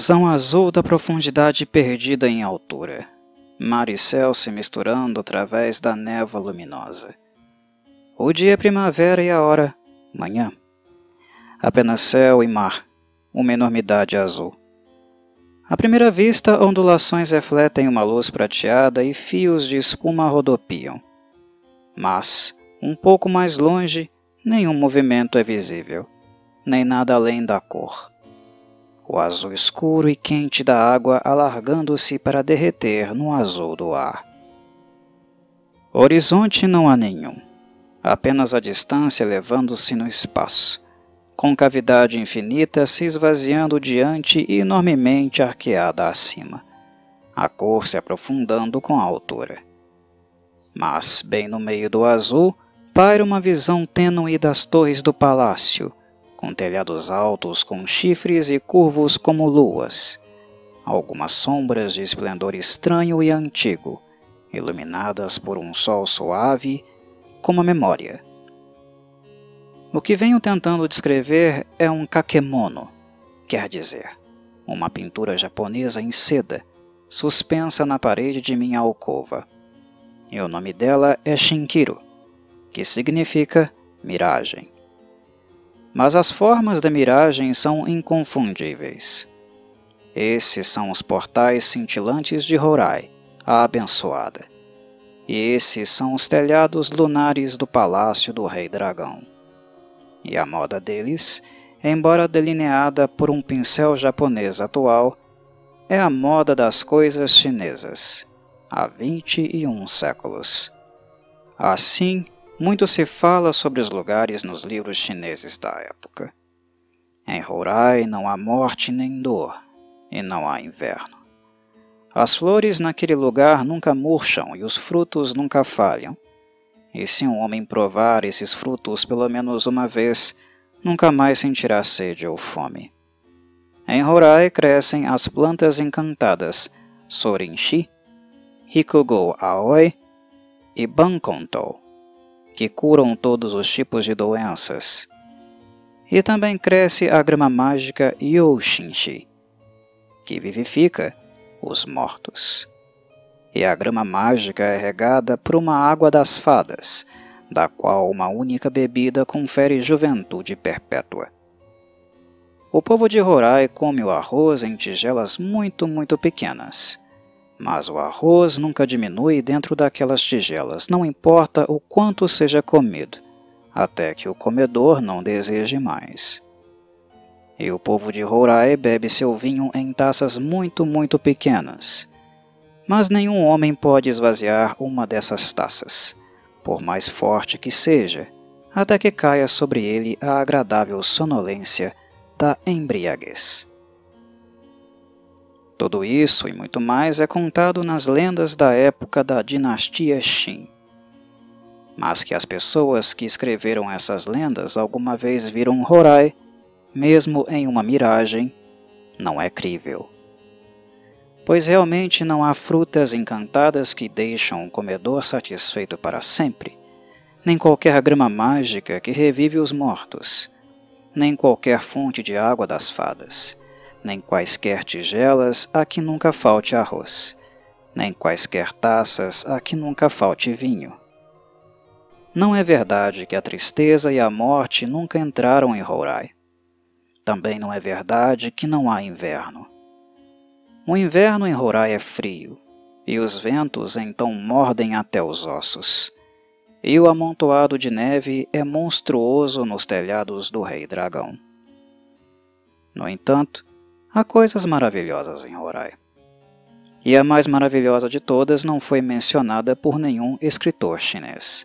visão azul da profundidade perdida em altura. Mar e céu se misturando através da névoa luminosa. O dia é primavera e a hora, manhã. Apenas céu e mar, uma enormidade azul. À primeira vista, ondulações refletem uma luz prateada e fios de espuma rodopiam. Mas, um pouco mais longe, nenhum movimento é visível, nem nada além da cor. O azul escuro e quente da água alargando-se para derreter no azul do ar. Horizonte não há nenhum, apenas a distância elevando-se no espaço, com cavidade infinita se esvaziando diante e enormemente arqueada acima, a cor se aprofundando com a altura mas, bem no meio do azul, paira uma visão tênue das torres do palácio, com telhados altos com chifres e curvos como luas. Algumas sombras de esplendor estranho e antigo, iluminadas por um sol suave, como a memória. O que venho tentando descrever é um kakemono, quer dizer, uma pintura japonesa em seda, suspensa na parede de minha alcova e o nome dela é Shinkiro, que significa miragem. Mas as formas da miragem são inconfundíveis. Esses são os portais cintilantes de Horai, a abençoada. E esses são os telhados lunares do palácio do Rei Dragão. E a moda deles, embora delineada por um pincel japonês atual, é a moda das coisas chinesas há vinte e um séculos. Assim, muito se fala sobre os lugares nos livros chineses da época. Em Horai não há morte nem dor, e não há inverno. As flores naquele lugar nunca murcham e os frutos nunca falham. E se um homem provar esses frutos pelo menos uma vez, nunca mais sentirá sede ou fome. Em Horai crescem as plantas encantadas Sorinshi, Hikugo Aoi e Bankonto, que curam todos os tipos de doenças. E também cresce a grama mágica Yoshinshi, que vivifica os mortos. E a grama mágica é regada por uma água das fadas, da qual uma única bebida confere juventude perpétua. O povo de Horai come o arroz em tigelas muito, muito pequenas mas o arroz nunca diminui dentro daquelas tigelas, não importa o quanto seja comido, até que o comedor não deseje mais. E o povo de Horai bebe seu vinho em taças muito, muito pequenas. Mas nenhum homem pode esvaziar uma dessas taças, por mais forte que seja, até que caia sobre ele a agradável sonolência da embriaguez. Tudo isso e muito mais é contado nas lendas da época da dinastia Qin. Mas que as pessoas que escreveram essas lendas alguma vez viram Horai, mesmo em uma miragem, não é crível. Pois realmente não há frutas encantadas que deixam o comedor satisfeito para sempre, nem qualquer grama mágica que revive os mortos, nem qualquer fonte de água das fadas nem quaisquer tigelas a que nunca falte arroz, nem quaisquer taças a que nunca falte vinho. Não é verdade que a tristeza e a morte nunca entraram em Horai. Também não é verdade que não há inverno. O inverno em Horai é frio, e os ventos então mordem até os ossos. E o amontoado de neve é monstruoso nos telhados do Rei Dragão. No entanto, Há coisas maravilhosas em Horai. E a mais maravilhosa de todas não foi mencionada por nenhum escritor chinês.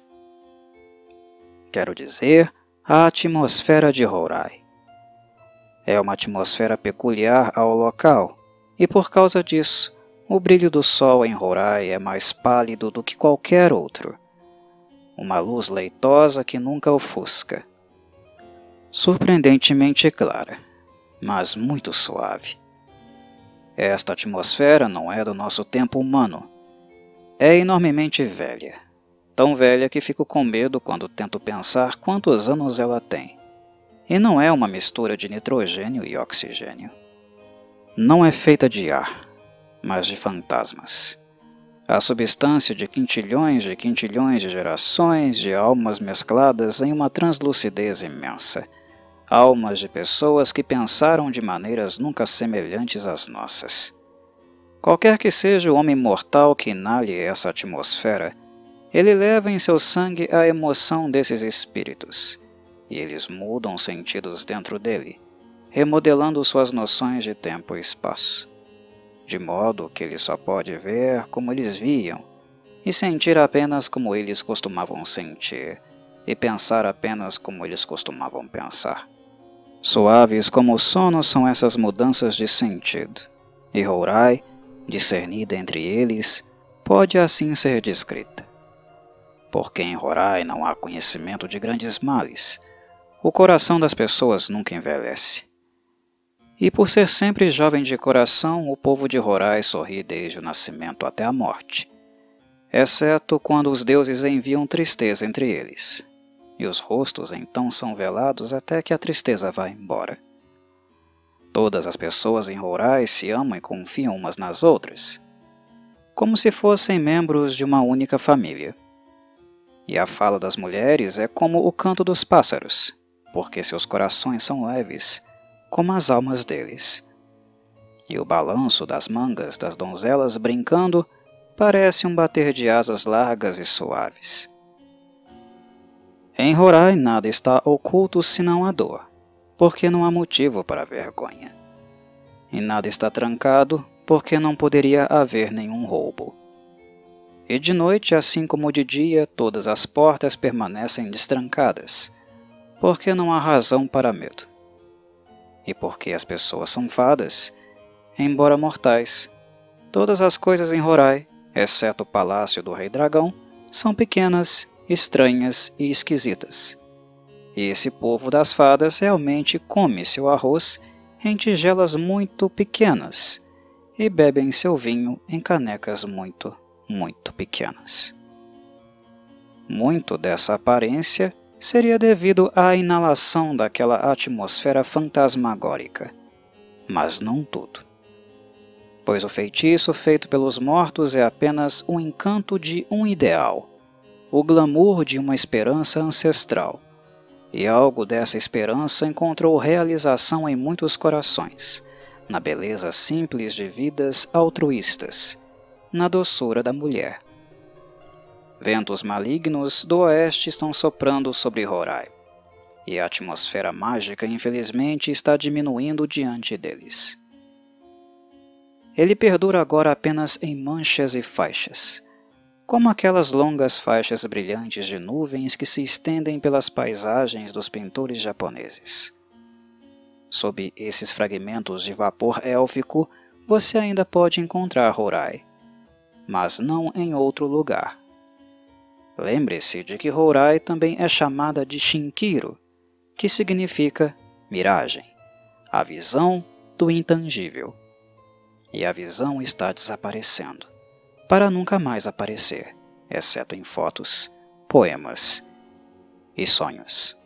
Quero dizer, a atmosfera de Horai. É uma atmosfera peculiar ao local, e por causa disso, o brilho do sol em Horai é mais pálido do que qualquer outro. Uma luz leitosa que nunca ofusca. Surpreendentemente clara mas muito suave. Esta atmosfera não é do nosso tempo humano. É enormemente velha. Tão velha que fico com medo quando tento pensar quantos anos ela tem. E não é uma mistura de nitrogênio e oxigênio. não é feita de ar, mas de fantasmas. A substância de quintilhões de quintilhões de gerações de almas mescladas em uma translucidez imensa. Almas de pessoas que pensaram de maneiras nunca semelhantes às nossas. Qualquer que seja o homem mortal que inale essa atmosfera, ele leva em seu sangue a emoção desses espíritos, e eles mudam sentidos dentro dele, remodelando suas noções de tempo e espaço de modo que ele só pode ver como eles viam, e sentir apenas como eles costumavam sentir, e pensar apenas como eles costumavam pensar. Suaves como o sono são essas mudanças de sentido, e Horai, discernida entre eles, pode assim ser descrita. Porque em Horai não há conhecimento de grandes males, o coração das pessoas nunca envelhece e por ser sempre jovem de coração, o povo de Horai sorri desde o nascimento até a morte, exceto quando os deuses enviam tristeza entre eles, e os rostos então são velados até que a tristeza vá embora. Todas as pessoas em Horai se amam e confiam umas nas outras, como se fossem membros de uma única família. E a fala das mulheres é como o canto dos pássaros, porque seus corações são leves como as almas deles. E o balanço das mangas das donzelas brincando parece um bater de asas largas e suaves. Em Rorai nada está oculto senão a dor, porque não há motivo para vergonha. E nada está trancado, porque não poderia haver nenhum roubo. E de noite, assim como de dia, todas as portas permanecem destrancadas, porque não há razão para medo e porque as pessoas são fadas, embora mortais. Todas as coisas em Horai, exceto o palácio do Rei Dragão, são pequenas, estranhas e esquisitas. Esse povo das fadas realmente come seu arroz em tigelas muito pequenas e bebem seu vinho em canecas muito, muito pequenas. Muito dessa aparência seria devido à inalação daquela atmosfera fantasmagórica. Mas não tudo. Pois o feitiço feito pelos mortos é apenas o encanto de um ideal, o glamour de uma esperança ancestral. E algo dessa esperança encontrou realização em muitos corações, na beleza simples de vidas altruístas, na doçura da mulher Ventos malignos do oeste estão soprando sobre Horai, e a atmosfera mágica, infelizmente, está diminuindo diante deles. Ele perdura agora apenas em manchas e faixas, como aquelas longas faixas brilhantes de nuvens que se estendem pelas paisagens dos pintores japoneses. Sob esses fragmentos de vapor élfico, você ainda pode encontrar Horai, mas não em outro lugar Lembre-se de que Horai também é chamada de Shinkiro, que significa miragem, a visão do intangível. E a visão está desaparecendo, para nunca mais aparecer, exceto em fotos, poemas e sonhos.